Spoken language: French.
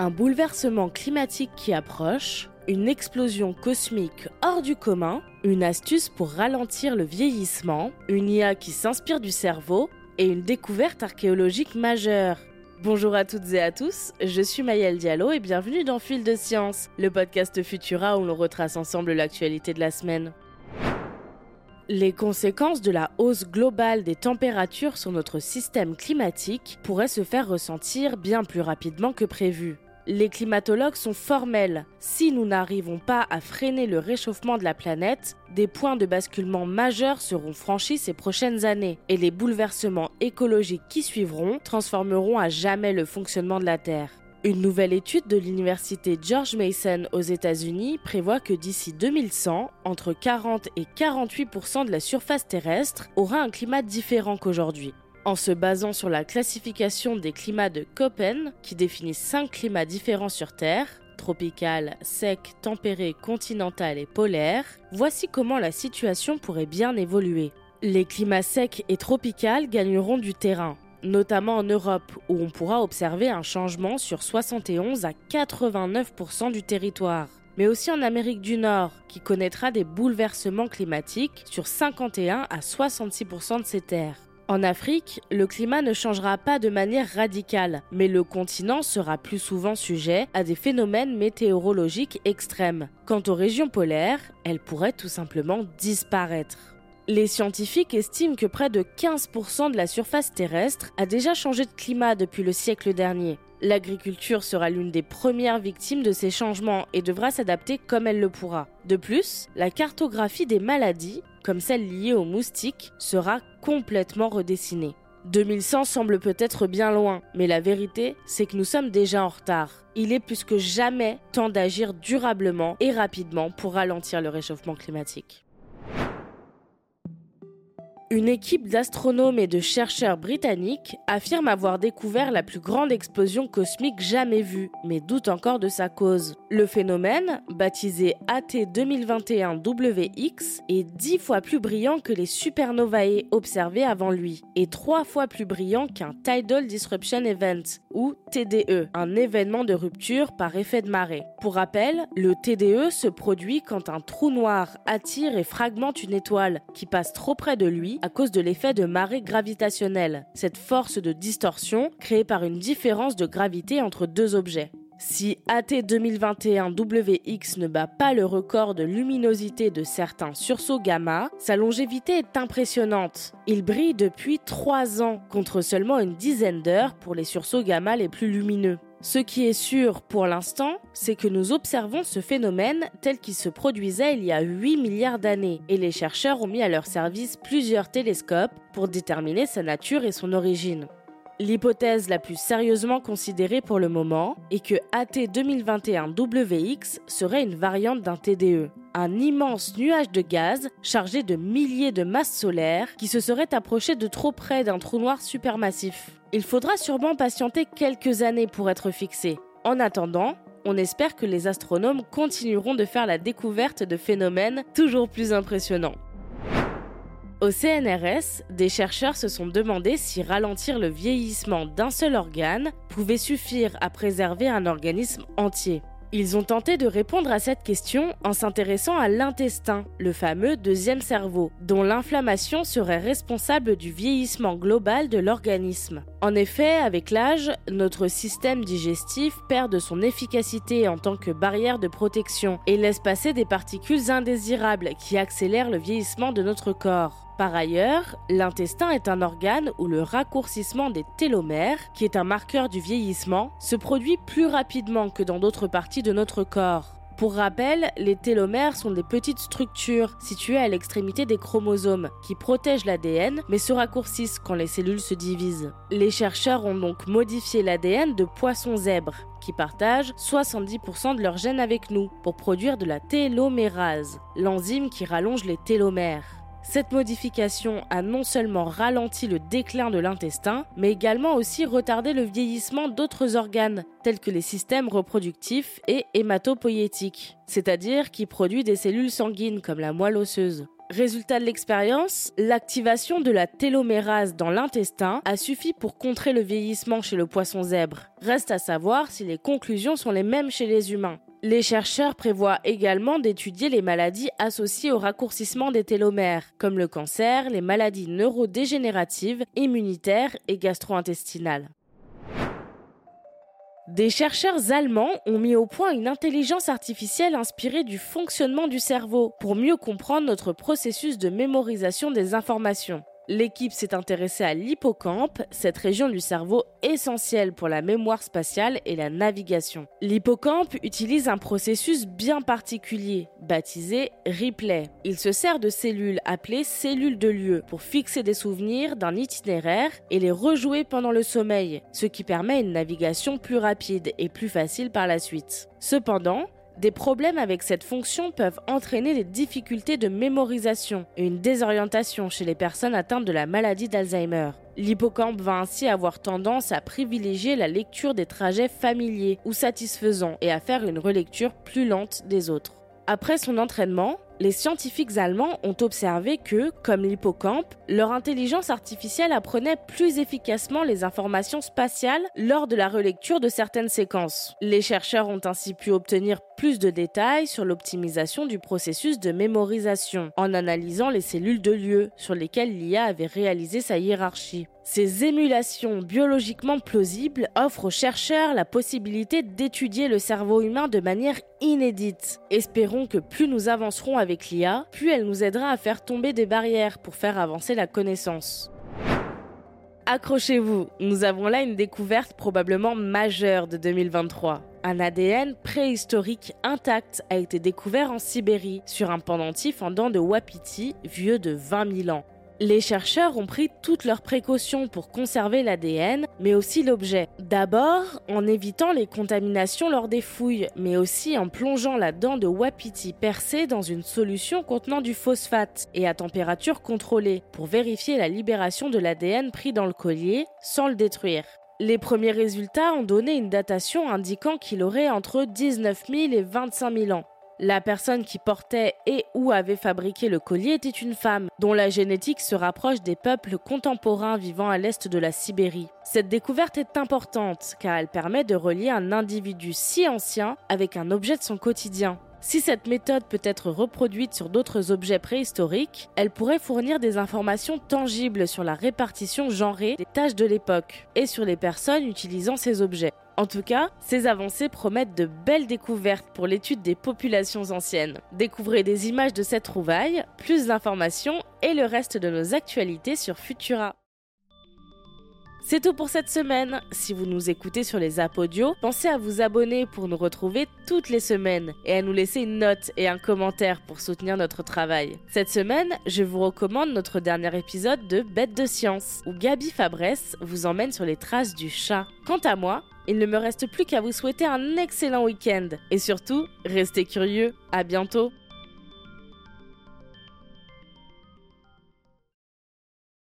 Un bouleversement climatique qui approche, une explosion cosmique hors du commun, une astuce pour ralentir le vieillissement, une IA qui s'inspire du cerveau et une découverte archéologique majeure. Bonjour à toutes et à tous, je suis Mayel Diallo et bienvenue dans Fil de Science, le podcast Futura où l'on retrace ensemble l'actualité de la semaine. Les conséquences de la hausse globale des températures sur notre système climatique pourraient se faire ressentir bien plus rapidement que prévu. Les climatologues sont formels. Si nous n'arrivons pas à freiner le réchauffement de la planète, des points de basculement majeurs seront franchis ces prochaines années et les bouleversements écologiques qui suivront transformeront à jamais le fonctionnement de la Terre. Une nouvelle étude de l'université George Mason aux États-Unis prévoit que d'ici 2100, entre 40 et 48% de la surface terrestre aura un climat différent qu'aujourd'hui. En se basant sur la classification des climats de Köppen, qui définit cinq climats différents sur Terre, tropical, sec, tempéré, continental et polaire, voici comment la situation pourrait bien évoluer. Les climats secs et tropicaux gagneront du terrain, notamment en Europe, où on pourra observer un changement sur 71 à 89% du territoire mais aussi en Amérique du Nord, qui connaîtra des bouleversements climatiques sur 51 à 66% de ses terres. En Afrique, le climat ne changera pas de manière radicale, mais le continent sera plus souvent sujet à des phénomènes météorologiques extrêmes. Quant aux régions polaires, elles pourraient tout simplement disparaître. Les scientifiques estiment que près de 15% de la surface terrestre a déjà changé de climat depuis le siècle dernier. L'agriculture sera l'une des premières victimes de ces changements et devra s'adapter comme elle le pourra. De plus, la cartographie des maladies, comme celle liée aux moustiques, sera complètement redessinée. 2100 semble peut-être bien loin, mais la vérité, c'est que nous sommes déjà en retard. Il est plus que jamais temps d'agir durablement et rapidement pour ralentir le réchauffement climatique. Une équipe d'astronomes et de chercheurs britanniques affirme avoir découvert la plus grande explosion cosmique jamais vue, mais doute encore de sa cause. Le phénomène, baptisé AT 2021-WX, est dix fois plus brillant que les supernovae observées avant lui, et trois fois plus brillant qu'un Tidal Disruption Event, ou TDE, un événement de rupture par effet de marée. Pour rappel, le TDE se produit quand un trou noir attire et fragmente une étoile qui passe trop près de lui à cause de l'effet de marée gravitationnelle, cette force de distorsion créée par une différence de gravité entre deux objets. Si AT 2021-WX ne bat pas le record de luminosité de certains sursauts gamma, sa longévité est impressionnante. Il brille depuis 3 ans contre seulement une dizaine d'heures pour les sursauts gamma les plus lumineux. Ce qui est sûr pour l'instant, c'est que nous observons ce phénomène tel qu'il se produisait il y a 8 milliards d'années, et les chercheurs ont mis à leur service plusieurs télescopes pour déterminer sa nature et son origine. L'hypothèse la plus sérieusement considérée pour le moment est que AT 2021-WX serait une variante d'un TDE, un immense nuage de gaz chargé de milliers de masses solaires qui se serait approché de trop près d'un trou noir supermassif. Il faudra sûrement patienter quelques années pour être fixé. En attendant, on espère que les astronomes continueront de faire la découverte de phénomènes toujours plus impressionnants. Au CNRS, des chercheurs se sont demandé si ralentir le vieillissement d'un seul organe pouvait suffire à préserver un organisme entier. Ils ont tenté de répondre à cette question en s'intéressant à l'intestin, le fameux deuxième cerveau, dont l'inflammation serait responsable du vieillissement global de l'organisme. En effet, avec l'âge, notre système digestif perd de son efficacité en tant que barrière de protection et laisse passer des particules indésirables qui accélèrent le vieillissement de notre corps. Par ailleurs, l'intestin est un organe où le raccourcissement des télomères, qui est un marqueur du vieillissement, se produit plus rapidement que dans d'autres parties de notre corps. Pour rappel, les télomères sont des petites structures situées à l'extrémité des chromosomes qui protègent l'ADN mais se raccourcissent quand les cellules se divisent. Les chercheurs ont donc modifié l'ADN de poissons zèbres qui partagent 70% de leurs gènes avec nous pour produire de la télomérase, l'enzyme qui rallonge les télomères. Cette modification a non seulement ralenti le déclin de l'intestin, mais également aussi retardé le vieillissement d'autres organes, tels que les systèmes reproductifs et hématopoïétiques, c'est-à-dire qui produisent des cellules sanguines comme la moelle osseuse. Résultat de l'expérience, l'activation de la télomérase dans l'intestin a suffi pour contrer le vieillissement chez le poisson zèbre. Reste à savoir si les conclusions sont les mêmes chez les humains. Les chercheurs prévoient également d'étudier les maladies associées au raccourcissement des télomères, comme le cancer, les maladies neurodégénératives, immunitaires et gastro-intestinales. Des chercheurs allemands ont mis au point une intelligence artificielle inspirée du fonctionnement du cerveau pour mieux comprendre notre processus de mémorisation des informations. L'équipe s'est intéressée à l'hippocampe, cette région du cerveau essentielle pour la mémoire spatiale et la navigation. L'hippocampe utilise un processus bien particulier, baptisé replay. Il se sert de cellules appelées cellules de lieu pour fixer des souvenirs d'un itinéraire et les rejouer pendant le sommeil, ce qui permet une navigation plus rapide et plus facile par la suite. Cependant, des problèmes avec cette fonction peuvent entraîner des difficultés de mémorisation et une désorientation chez les personnes atteintes de la maladie d'Alzheimer. L'hippocampe va ainsi avoir tendance à privilégier la lecture des trajets familiers ou satisfaisants et à faire une relecture plus lente des autres. Après son entraînement, les scientifiques allemands ont observé que, comme l'hippocampe, leur intelligence artificielle apprenait plus efficacement les informations spatiales lors de la relecture de certaines séquences. Les chercheurs ont ainsi pu obtenir plus de détails sur l'optimisation du processus de mémorisation en analysant les cellules de lieu sur lesquelles l'IA avait réalisé sa hiérarchie. Ces émulations biologiquement plausibles offrent aux chercheurs la possibilité d'étudier le cerveau humain de manière inédite. Espérons que plus nous avancerons avec l'IA, plus elle nous aidera à faire tomber des barrières pour faire avancer la connaissance. Accrochez-vous, nous avons là une découverte probablement majeure de 2023. Un ADN préhistorique intact a été découvert en Sibérie sur un pendentif en dents de wapiti vieux de 20 000 ans. Les chercheurs ont pris toutes leurs précautions pour conserver l'ADN, mais aussi l'objet. D'abord, en évitant les contaminations lors des fouilles, mais aussi en plongeant la dent de wapiti percée dans une solution contenant du phosphate et à température contrôlée pour vérifier la libération de l'ADN pris dans le collier sans le détruire. Les premiers résultats ont donné une datation indiquant qu'il aurait entre 19 000 et 25 000 ans. La personne qui portait et ou avait fabriqué le collier était une femme, dont la génétique se rapproche des peuples contemporains vivant à l'est de la Sibérie. Cette découverte est importante car elle permet de relier un individu si ancien avec un objet de son quotidien. Si cette méthode peut être reproduite sur d'autres objets préhistoriques, elle pourrait fournir des informations tangibles sur la répartition genrée des tâches de l'époque et sur les personnes utilisant ces objets. En tout cas, ces avancées promettent de belles découvertes pour l'étude des populations anciennes. Découvrez des images de cette trouvaille, plus d'informations et le reste de nos actualités sur Futura. C'est tout pour cette semaine. Si vous nous écoutez sur les apps audio, pensez à vous abonner pour nous retrouver toutes les semaines et à nous laisser une note et un commentaire pour soutenir notre travail. Cette semaine, je vous recommande notre dernier épisode de Bête de science où Gabi Fabresse vous emmène sur les traces du chat. Quant à moi, il ne me reste plus qu'à vous souhaiter un excellent week-end. Et surtout, restez curieux. À bientôt.